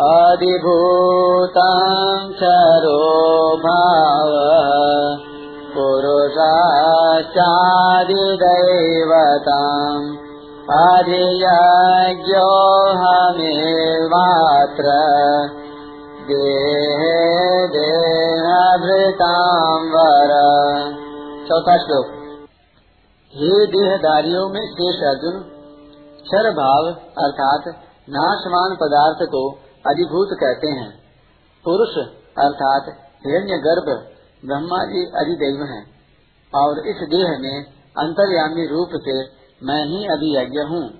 अधिभूतं चरो भाव पुरुषाश्चादिदैवताम् अधियज्ञोऽहमेवात्र देहे देहभृतां वर। चौथा श्लोक। हे देहधारियों में शेष अर्जुन क्षर भाव अर्थात नाशमान पदार्थ को अधिभूत कहते हैं। पुरुष अर्थात हिरण्य गर्भ ब्रह्मा जी अधिदेव हैं। और इस देह में अंतर्यामी रूप से मैं ही अभियज्ञ हूँ।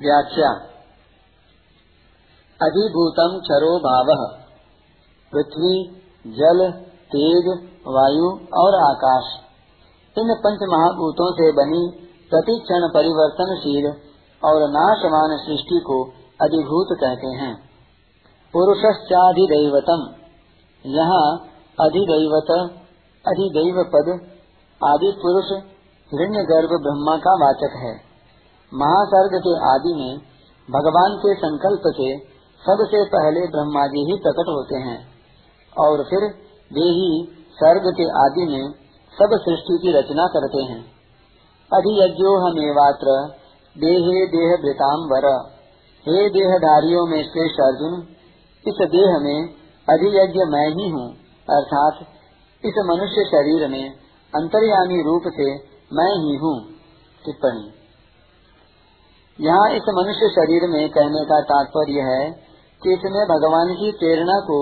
व्याख्या। अधिभूतम क्षरो भाव। पृथ्वी, जल, तेज, वायु और आकाश। इन पंच महाभूतों से बनी प्रति क्षण परिवर्तनशील और नाशमान सृष्टि को अधिभूत कहते हैं। पुरुषाधिदैवतम यहाँ अधिदैवत अधिदैव पद आदि पुरुष हिरण्य गर्भ ब्रह्मा का वाचक है। महासर्ग के आदि में भगवान के संकल्प से सबसे पहले ब्रह्मा जी ही प्रकट होते हैं। और फिर वे ही सर्ग के आदि में सब सृष्टि की रचना करते हैं। अधियज्ञो हमेवात्र देहे देह भृताम वर हे देहधारियों में श्रेष्ठ अर्जुन इस देह में अधियज्ञ मैं ही हूँ, अर्थात इस मनुष्य शरीर में अंतर्यामी रूप से मैं ही हूँ, टिप्पणी। यहाँ इस मनुष्य शरीर में कहने का तात्पर्य है कि इसमें भगवान की प्रेरणा को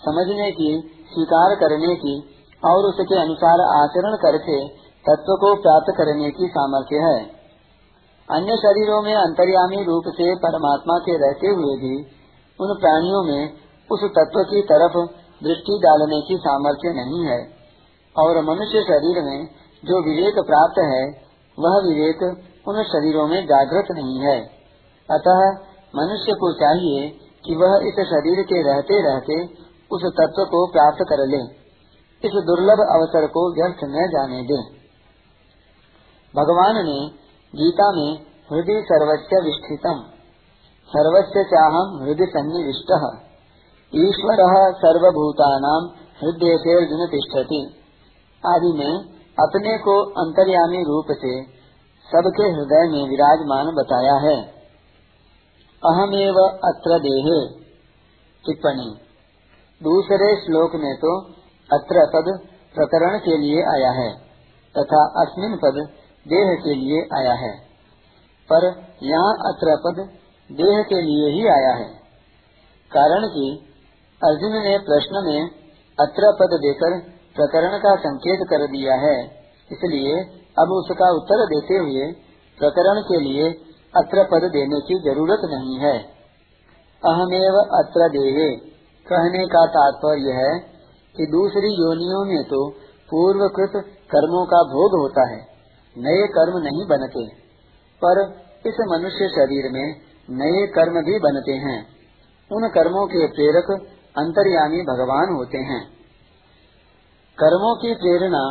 समझने की, स्वीकार करने की और उसके अनुसार आचरण करके तत्व को प्राप्त करने की सामर्थ्य है। अन्य शरीरों में अंतर्यामी रूप से परमात्मा के रहते हुए भी उन प्राणियों में उस तत्व की तरफ़ दृष्टि डालने की सामर्थ्य नहीं है। और मनुष्य शरीर में जो विवेक प्राप्त है, वह विवेक उन शरीरों में जागृत नहीं है। अतः मनुष्य को चाहिए कि वह इस शरीर के रहते रहते उस तत्व को प्राप्त कर ले। इस दुर्लभ अवसर को व्यर्थ न जाने दे। भगवान ने गीता में हृदय सर्वस्व विष्ठितम सर्वस्व चाहम हृदय सन्निविष्ट। ईश्वर सर्वभूतानाम हृदय से अर्जुन तिष्ठति। आदि में अपने को अंतर्यामी रूप से सबके हृदय में विराजमान बताया है। अहमेव अत्र देहे। टिप्पणी। दूसरे श्लोक में तो अत्र पद प्रकरण के लिए आया है तथा अस्मिन पद देह के लिए आया है। पर यहाँ अत्र पद देह के लिए ही आया है। कारण कि अर्जुन ने प्रश्न में अत्र पद देकर प्रकरण का संकेत कर दिया है। इसलिए अब उसका उत्तर देते हुए प्रकरण के लिए अत्र पद देने की ज़रूरत नहीं है। अहमेव अत्र देहे। कहने का तात्पर्य है कि दूसरी योनियों में तो पूर्वकृत कर्मों का भोग होता है, नए कर्म नहीं बनते। पर इस मनुष्य शरीर में नए कर्म भी बनते हैं। उन कर्मों के प्रेरक अंतर्यामी भगवान होते हैं। कर्मों की प्रेरणा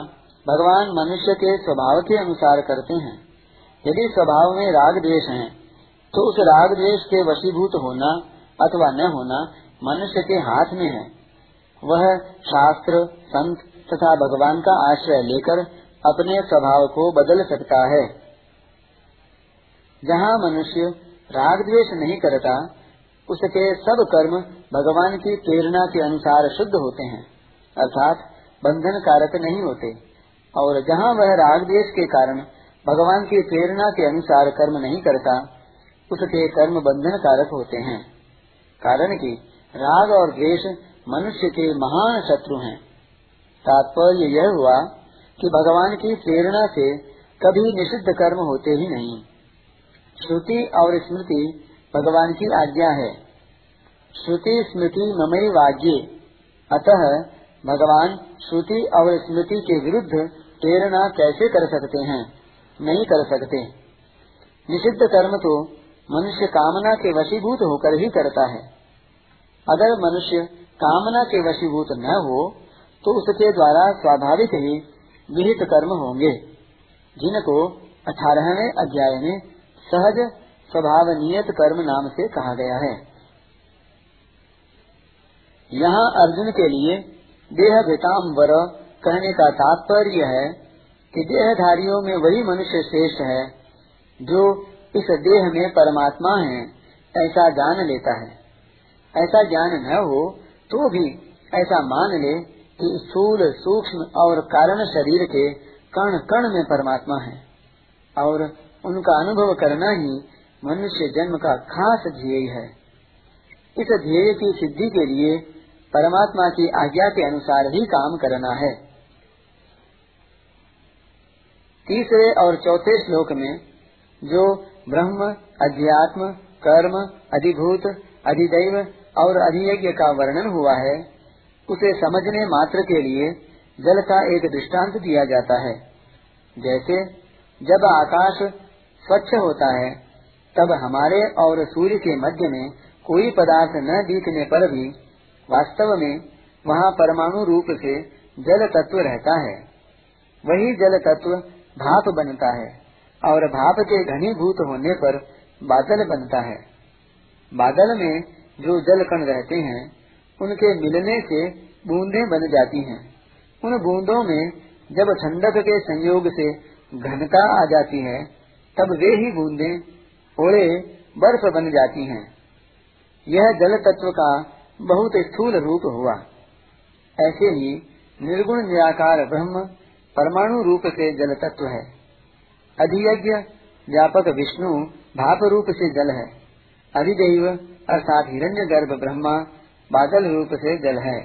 भगवान मनुष्य के स्वभाव के अनुसार करते हैं। यदि स्वभाव में राग द्वेष है तो उस राग द्वेष के वशीभूत होना अथवा न होना मनुष्य के हाथ में है। वह शास्त्र, संत तथा भगवान का आश्रय लेकर अपने स्वभाव को बदल सकता है। जहाँ मनुष्य राग द्वेष नहीं करता, उसके सब कर्म भगवान की प्रेरणा के अनुसार शुद्ध होते हैं। अर्थात बंधन कारक नहीं होते। और जहाँ वह राग द्वेष के कारण भगवान की प्रेरणा के अनुसार कर्म नहीं करता, उसके कर्म बंधन कारक होते हैं। कारण कि राग और द्वेष मनुष्य के महान शत्रु हैं। तात्पर्य यह हुआ कि भगवान की प्रेरणा से कभी निषिद्ध कर्म होते ही नहीं। श्रुति और स्मृति भगवान की आज्ञा है। श्रुति, स्मृति, ममई वाज्य अतः भगवान श्रुति और स्मृति के विरुद्ध प्रेरणा कैसे कर सकते हैं? नहीं कर सकते। निषिद्ध कर्म तो मनुष्य कामना के वशीभूत होकर ही करता है। अगर मनुष्य कामना के वशीभूत न हो तो उसके द्वारा स्वाभाविक ही विहित कर्म होंगे। जिनको अठारहवें अध्याय में सहज स्वभाव नियत कर्म नाम से कहा गया है। यहाँ अर्जुन के लिए देह वर कहने का तात्पर्य है कि देहधारियों में वही मनुष्य श्रेष्ठ है, जो इस देह में परमात्मा है, ऐसा जान लेता है। ऐसा ज्ञान न हो तो भी ऐसा मान ले कि स्थूल, सूक्ष्म और कारण शरीर के कण कण में परमात्मा है। और उनका अनुभव करना ही मनुष्य जन्म का खास ध्येय है। इस ध्येय की सिद्धि के लिए परमात्मा की आज्ञा के अनुसार ही काम करना है। तीसरे और चौथे श्लोक में जो ब्रह्म, अध्यात्म, कर्म, अधिभूत, अधिदैव और अधियज्ञ का वर्णन हुआ है, उसे समझने मात्र के लिए जल का एक दृष्टांत दिया जाता है। जैसे, जब आकाश स्वच्छ होता है, तब हमारे और सूर्य के मध्य में कोई पदार्थ न दिखने पर भी वास्तव में वहाँ परमाणु रूप से जल तत्व रहता है। वही जल तत्व भाप बनता है और भाप के घनीभूत होने पर बादल बनता है। बादल में जो जल कण रहते हैं, उनके मिलने से बूंदे बन जाती हैं। उन बूंदों में जब ठंडक के संयोग से घनता आ जाती है तब वे ही बूंदे, ओले, बर्फ़ बन जाती हैं। यह जल तत्व का बहुत स्थूल रूप हुआ। ऐसे ही निर्गुण निराकार ब्रह्म परमाणु रूप से जल तत्व है। अधियज्ञ, व्यापक विष्णु, भाप रूप से जल है। अधिदेव, अर्थात हिरण्य गर्भ ब्रह्मा, बादल रूप से जल है।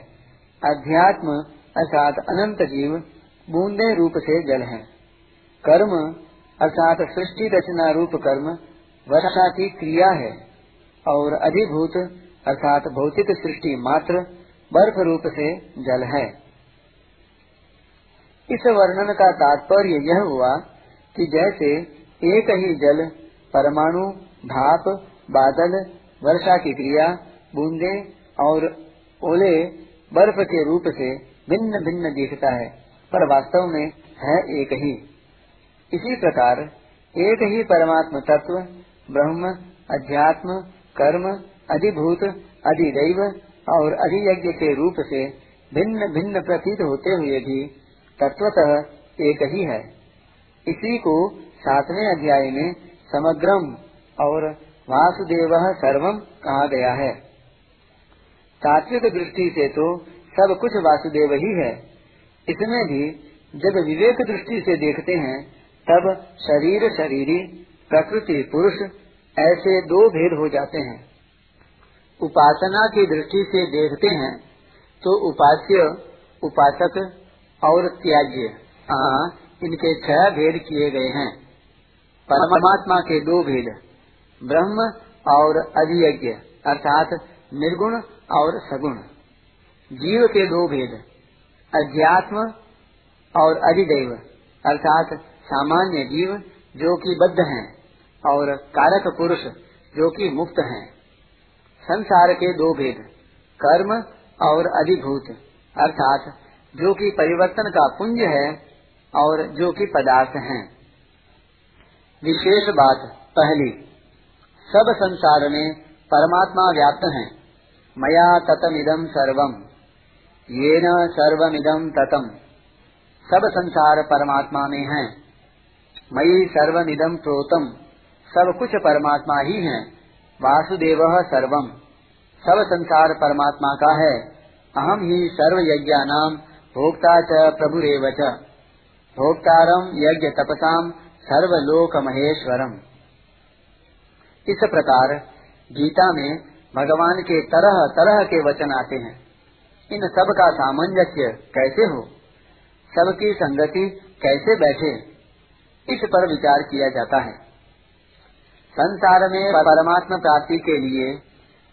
अध्यात्म, अर्थात अनंत जीव, बूंदे रूप से जल है। कर्म अर्थात सृष्टि रचना रूप कर्म वर्षा की क्रिया है और अधिभूत अर्थात भौतिक सृष्टि मात्र बर्फ़ रूप से जल है। इस वर्णन का तात्पर्य यह हुआ कि जैसे एक ही जल परमाणु, भाप, बादल, वर्षा की क्रिया, बूंदे और ओले बर्फ़ के रूप से भिन्न भिन्न दिखता है, पर वास्तव में है एक ही। इसी प्रकार एक ही परमात्म तत्व, ब्रह्म, अध्यात्म, कर्म, अधिभूत, अधिदैव और अधियज्ञ के रूप से भिन्न भिन्न प्रतीत होते हुए भी तत्वतः एक ही है। इसी को सातवें अध्याय में समग्रम और वासुदेव सर्वम कहा गया है। तात्विक दृष्टि से तो सब कुछ वासुदेव ही है। इसमें भी जब विवेक दृष्टि से देखते हैं तब शरीर शरीरी, प्रकृति पुरुष ऐसे दो भेद हो जाते हैं। उपासना की दृष्टि से देखते हैं तो उपास्य, उपासक और त्याज्य इनके छह भेद किए गए हैं। परमात्मा के दो भेद, ब्रह्म और अधियज्ञ अर्थात निर्गुण और सगुण। जीव के दो भेद अध्यात्म और अधिदेव, अर्थात सामान्य जीव जो कि बद्ध हैं और कारक पुरुष जो कि मुक्त हैं। संसार के दो भेद, कर्म और अधिभूत, अर्थात जो कि परिवर्तन का पुंज है और जो कि पदार्थ हैं। विशेष बात, पहली, सब संसार में परमात्मा व्याप्त है। मया ततमिदम सर्वम ये न सर्वमिदम ततम। सब संसार परमात्मा में है। मई सर्वमिदम प्रोतम। सब कुछ परमात्मा ही है। वासुदेव सर्वम। सब संसार परमात्मा का है। अहम ही सर्व यज्ञा नाम भोक्ता च प्रभुरेव च। भोक्तारम यज्ञ तपसाम सर्वलोक महेश्वरम इस प्रकार गीता में भगवान के तरह तरह के वचन आते हैं। इन सब का सामंजस्य कैसे हो? सबकी संगति कैसे बैठे? इस पर विचार किया जाता है। संसार में परमात्मा प्राप्ति के लिए,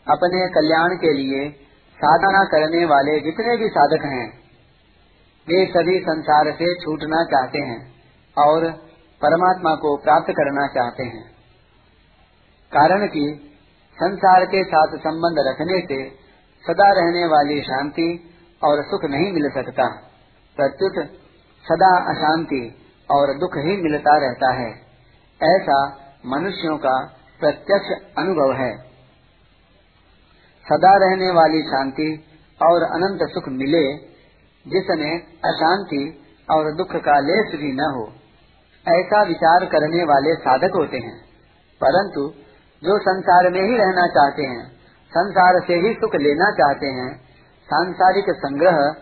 अपने कल्याण के लिए साधना करने वाले जितने भी साधक हैं, वे सभी संसार से छूटना चाहते हैं और परमात्मा को प्राप्त करना चाहते हैं। कारण कि संसार के साथ संबंध रखने से सदा रहने वाली शांति और सुख नहीं मिल सकता। प्रत्युत सदा अशांति और दुख ही मिलता रहता है। ऐसा मनुष्यों का प्रत्यक्ष अनुभव है। सदा रहने वाली शांति और अनंत सुख मिले, जिसमें अशांति और दुख का लेस भी न हो। ऐसा विचार करने वाले साधक होते हैं। परंतु जो संसार में ही रहना चाहते हैं, संसार से ही सुख लेना चाहते हैं, सांसारिक संग्रह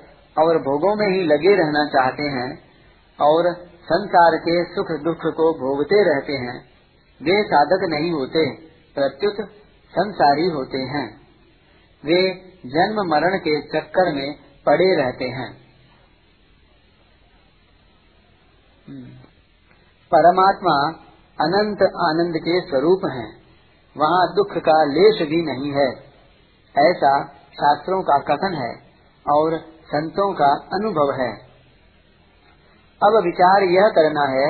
और भोगों में ही लगे रहना चाहते हैं, और संसार के सुख दुख को भोगते रहते हैं। वे साधक नहीं होते, प्रत्युत संसारी होते हैं। वे जन्म मरण के चक्कर में पड़े रहते हैं। परमात्मा अनंत आनंद के स्वरूप हैं। वहाँ दुख का लेश भी नहीं है। ऐसा शास्त्रों का कथन है और संतों का अनुभव है। अब विचार यह करना है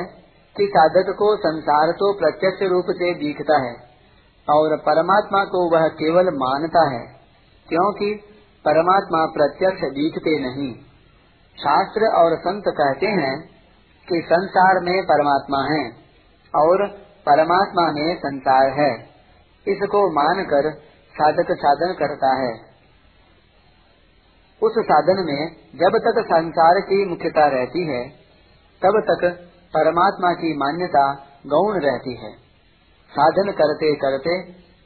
कि साधक को संसार तो प्रत्यक्ष रूप से दिखता है, और परमात्मा को वह केवल मानता है, क्योंकि परमात्मा प्रत्यक्ष दिखते नहीं। शास्त्र और संत कहते हैं कि संसार में परमात्मा है, और परमात्मा में संसार है। इसको मानकर साधक साधन करता है। उस साधन में जब तक संसार की मुख्यता रहती है तब तक परमात्मा की मान्यता गौण रहती है। साधन करते करते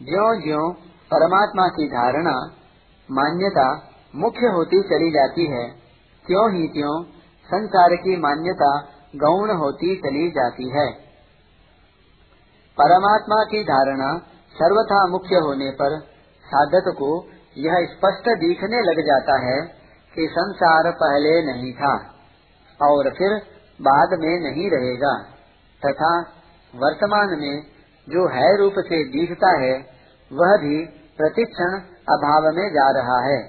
ज्यो ज्यो परमात्मा की धारणा, मान्यता मुख्य होती चली जाती है क्यों ही क्यों संसार की मान्यता गौण होती चली जाती है। परमात्मा की धारणा सर्वथा मुख्य होने पर साधक को यह स्पष्ट दिखने लग जाता है कि संसार पहले नहीं था, और फिर बाद में नहीं रहेगा। तथा वर्तमान में जो है रूप से दिखता है, वह भी प्रतिक्षण अभाव में जा रहा है।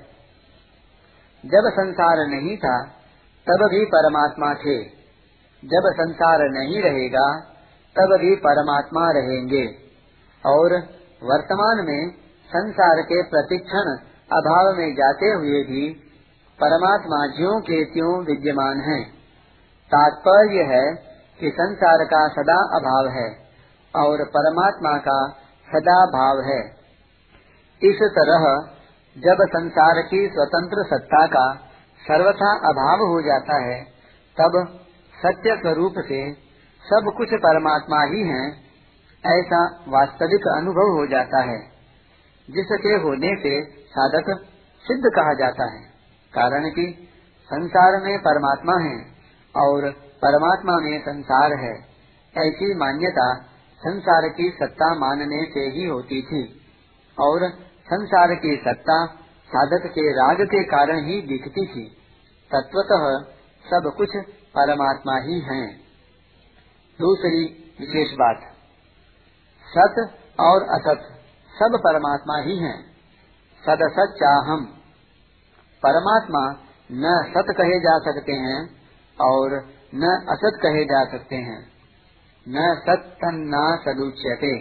जब संसार नहीं था, तब भी परमात्मा थे। जब संसार नहीं रहेगा, तब भी परमात्मा रहेंगे। और वर्तमान में संसार के प्रतिक्षण अभाव में जाते हुए भी परमात्मा ज्यो के त्यों विद्यमान है। तात्पर्य है कि संसार का सदा अभाव है और परमात्मा का सदा भाव है। इस तरह जब संसार की स्वतंत्र सत्ता का सर्वथा अभाव हो जाता है, तब सत्य स्वरूप से सब कुछ परमात्मा ही है, ऐसा वास्तविक अनुभव हो जाता है, जिसके होने से साधक सिद्ध कहा जाता है। कारण कि संसार में परमात्मा है और परमात्मा में संसार है, ऐसी मान्यता संसार की सत्ता मानने से ही होती थी। और संसार की सत्ता साधक के राग के कारण ही दिखती थी। तत्वतः सब कुछ परमात्मा ही है। दूसरी विशेष बात, सत और असत सब परमात्मा ही हैं। सदसत चाहम परमात्मा न सत कहे जा सकते हैं और न असत कहे जा सकते हैं। न सत न सदुच्यते।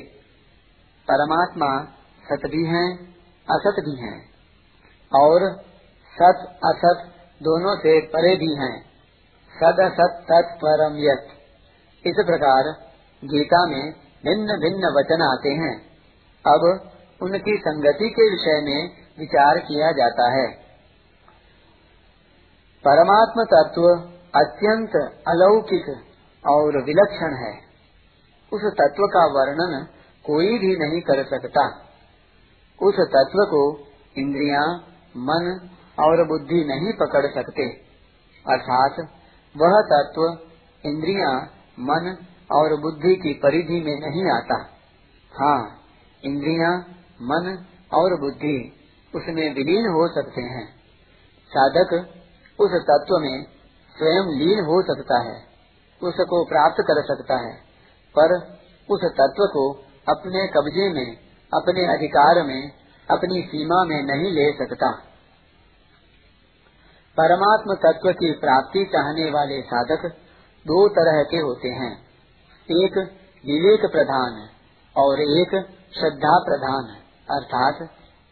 परमात्मा सत भी हैं, असत भी हैं। और सत, असत दोनों से परे भी हैं। सद, असत तत् परम, यत। इस प्रकार गीता में भिन्न भिन्न वचन आते हैं। अब उनकी संगति के विषय में विचार किया जाता है। परमात्म तत्व अत्यंत अलौकिक और विलक्षण है। उस तत्व का वर्णन कोई भी नहीं कर सकता। उस तत्व को इंद्रिया, मन और बुद्धि नहीं पकड़ सकते। अर्थात, वह तत्व इंद्रिया, मन और बुद्धि की परिधि में नहीं आता। हाँ इंद्रिया, मन और बुद्धि उसमें विलीन हो सकते हैं। साधक उस तत्व में स्वयं लीन हो सकता है उसको प्राप्त कर सकता है, पर उस तत्व को अपने कब्जे में, अपने अधिकार में, अपनी सीमा में नहीं ले सकता। परमात्म तत्व की प्राप्ति चाहने वाले साधक दो तरह के होते हैं। एक विवेक प्रधान और एक श्रद्धा प्रधान, अर्थात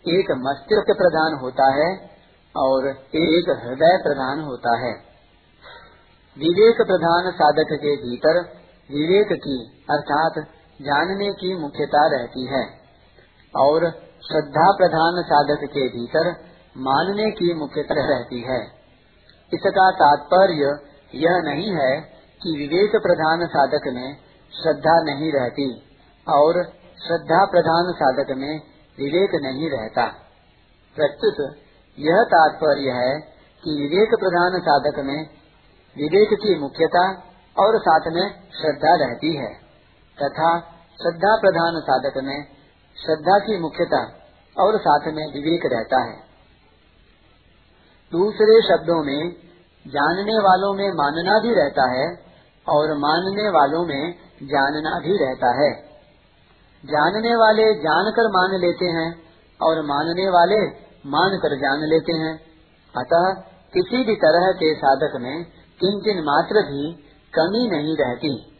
एक मस्तिष्क प्रधान होता है और एक हृदय प्रधान होता है। विवेक प्रधान साधक के भीतर विवेक की, अर्थात जानने की मुख्यता रहती है। और श्रद्धा प्रधान साधक के भीतर मानने की मुख्यता रहती है। इसका तात्पर्य यह नहीं है कि विवेक प्रधान साधक में श्रद्धा नहीं रहती और श्रद्धा प्रधान साधक में विवेक नहीं रहता। प्रत्युत यह तात्पर्य है कि विवेक प्रधान साधक में विवेक की मुख्यता और साथ में श्रद्धा रहती है, तथा श्रद्धा प्रधान साधक में श्रद्धा की मुख्यता और साथ में विवेक रहता है। दूसरे शब्दों में, जानने वालों में मानना भी रहता है और मानने वालों में जानना भी रहता है। जानने वाले जानकर मान लेते हैं और मानने वाले मानकर जान लेते हैं। अतः किसी भी तरह के साधक में किंचन मात्र भी कमी नहीं रहती।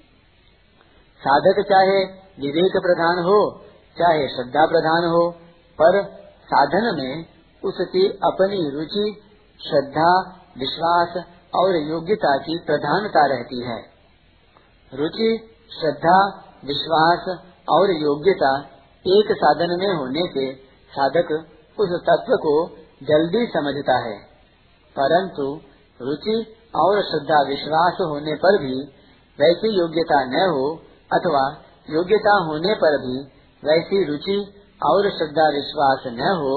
साधक चाहे विवेक प्रधान हो, चाहे श्रद्धा प्रधान हो, पर साधन में उसकी अपनी रुचि, श्रद्धा, विश्वास और योग्यता की प्रधानता रहती है। रुचि, श्रद्धा, विश्वास और योग्यता एक साधन में होने से साधक उस तत्व को जल्दी समझता है। परंतु रुचि और श्रद्धा विश्वास होने पर भी वैसी योग्यता न हो, अथवा योग्यता होने पर भी वैसी रुचि और श्रद्धा विश्वास न हो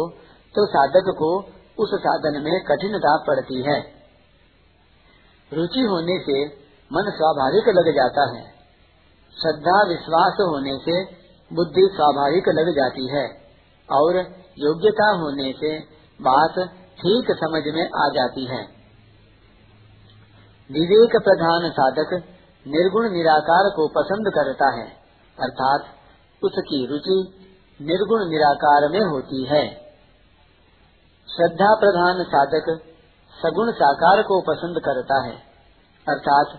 तो साधक को उस साधन में कठिनता पड़ती है। रुचि होने से मन स्वाभाविक लग जाता है। श्रद्धा विश्वास होने से बुद्धि स्वाभाविक लग जाती है और योग्यता होने से बात ठीक समझ में आ जाती है। विवेक प्रधान साधक निर्गुण निराकार को पसंद करता है, अर्थात उसकी रुचि निर्गुण निराकार में होती है। श्रद्धा प्रधान साधक सगुण साकार को पसंद करता है, अर्थात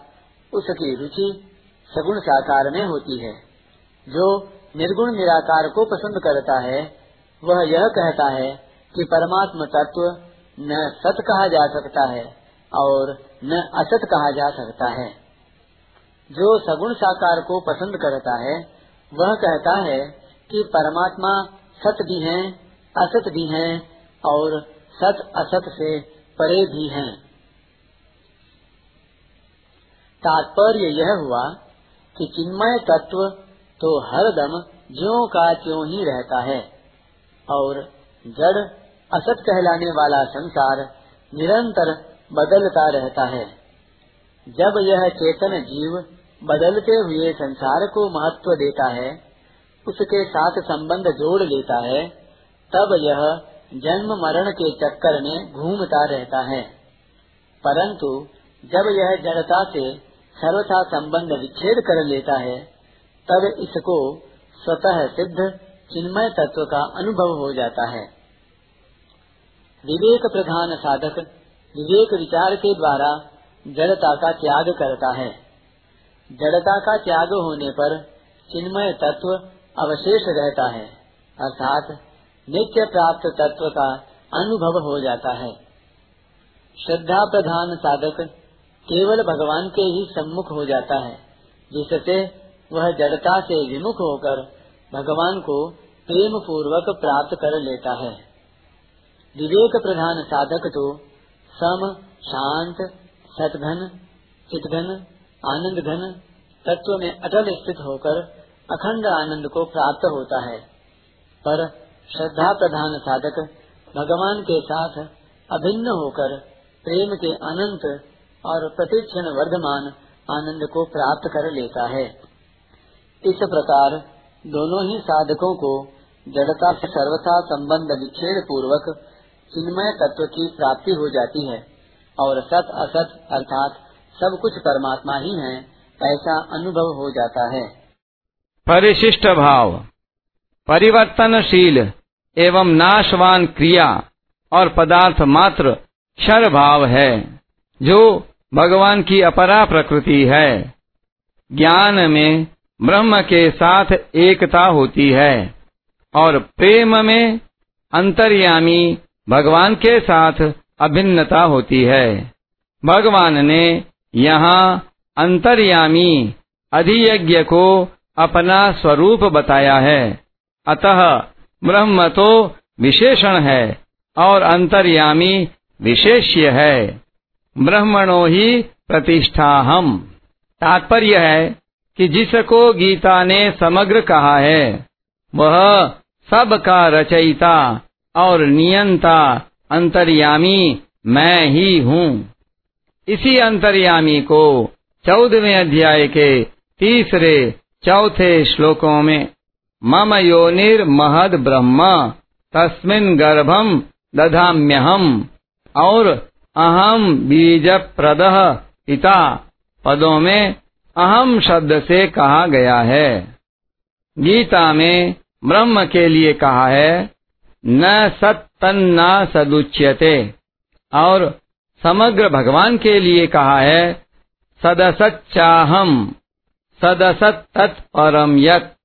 उसकी रुचि सगुण साकार में होती है। जो निर्गुण निराकार को पसंद करता है, वह यह कहता है कि परमात्म तत्व न सत कहा जा सकता है और न असत कहा जा सकता है। जो सगुण साकार को पसंद करता है, वह कहता है कि परमात्मा सत भी है, असत भी है और सत असत से परे भी है। तात्पर्य यह हुआ कि चिन्मय तत्व तो हरदम ज्यो का त्यों ही रहता है और जड़ असत कहलाने वाला संसार निरंतर बदलता रहता है। जब यह चेतन जीव बदलते हुए संसार को महत्व देता है, उसके साथ संबंध जोड़ लेता है, तब यह जन्म मरण के चक्कर में घूमता रहता है। परंतु जब यह जड़ता से सर्वथा संबंध विच्छेद कर लेता है, तब इसको स्वतः सिद्ध चिन्मय तत्व का अनुभव हो जाता है। विवेक प्रधान साधक विवेक विचार के द्वारा जड़ता का त्याग करता है। जड़ता का त्याग होने पर चिन्मय तत्व अवशेष रहता है, अर्थात नित्य प्राप्त तत्व का अनुभव हो जाता है। श्रद्धा प्रधान साधक केवल भगवान के ही सम्मुख हो जाता है, जिससे वह जड़ता से विमुख होकर भगवान को प्रेम पूर्वक प्राप्त कर लेता है। विवेक प्रधान साधक तो सम, शांत सतघन चितघन आनंद घन तत्व में अटल स्थित होकर अखंड आनंद को प्राप्त होता है। पर श्रद्धा प्रधान साधक भगवान के साथ अभिन्न होकर प्रेम के अनंत और प्रतिक्षण वर्धमान आनंद को प्राप्त कर लेता है। इस प्रकार दोनों ही साधकों को जड़ता से सर्वथा संबंध विच्छेद पूर्वक चिन्मय तत्व की प्राप्ति हो जाती है और सत असत अर्थात सब कुछ परमात्मा ही है, ऐसा अनुभव हो जाता है। परिशिष्ट भाव, परिवर्तनशील एवं नाशवान क्रिया और पदार्थ मात्र क्षर भाव है, जो भगवान की अपरा प्रकृति है। ज्ञान में ब्रह्म के साथ एकता होती है और प्रेम में अंतर्यामी भगवान के साथ अभिन्नता होती है। भगवान ने यहाँ अंतर्यामी अधियज्ञ को अपना स्वरूप बताया है। अतः ब्रह्म तो विशेषण है और अंतर्यामी विशेष्य है। ब्रह्मणो ही प्रतिष्ठा हम तात्पर्य है कि जिसको गीता ने समग्र कहा है, वह सबका रचयिता और नियंता अंतर्यामी मैं ही हूँ। इसी अंतर्यामी को चौदहवें अध्याय के तीसरे चौथे श्लोकों में, मम योनिर महद ब्रह्म तस्मिन गर्भम दधाम्यहम और अहम बीज प्रद पिता पदों में अहम शब्द से कहा गया है। गीता में ब्रह्म के लिए कहा है न सत्तन्ना सदुच्यते। और समग्र भगवान के लिए कहा है सदसच्चाहम सदसत तत्परम यत।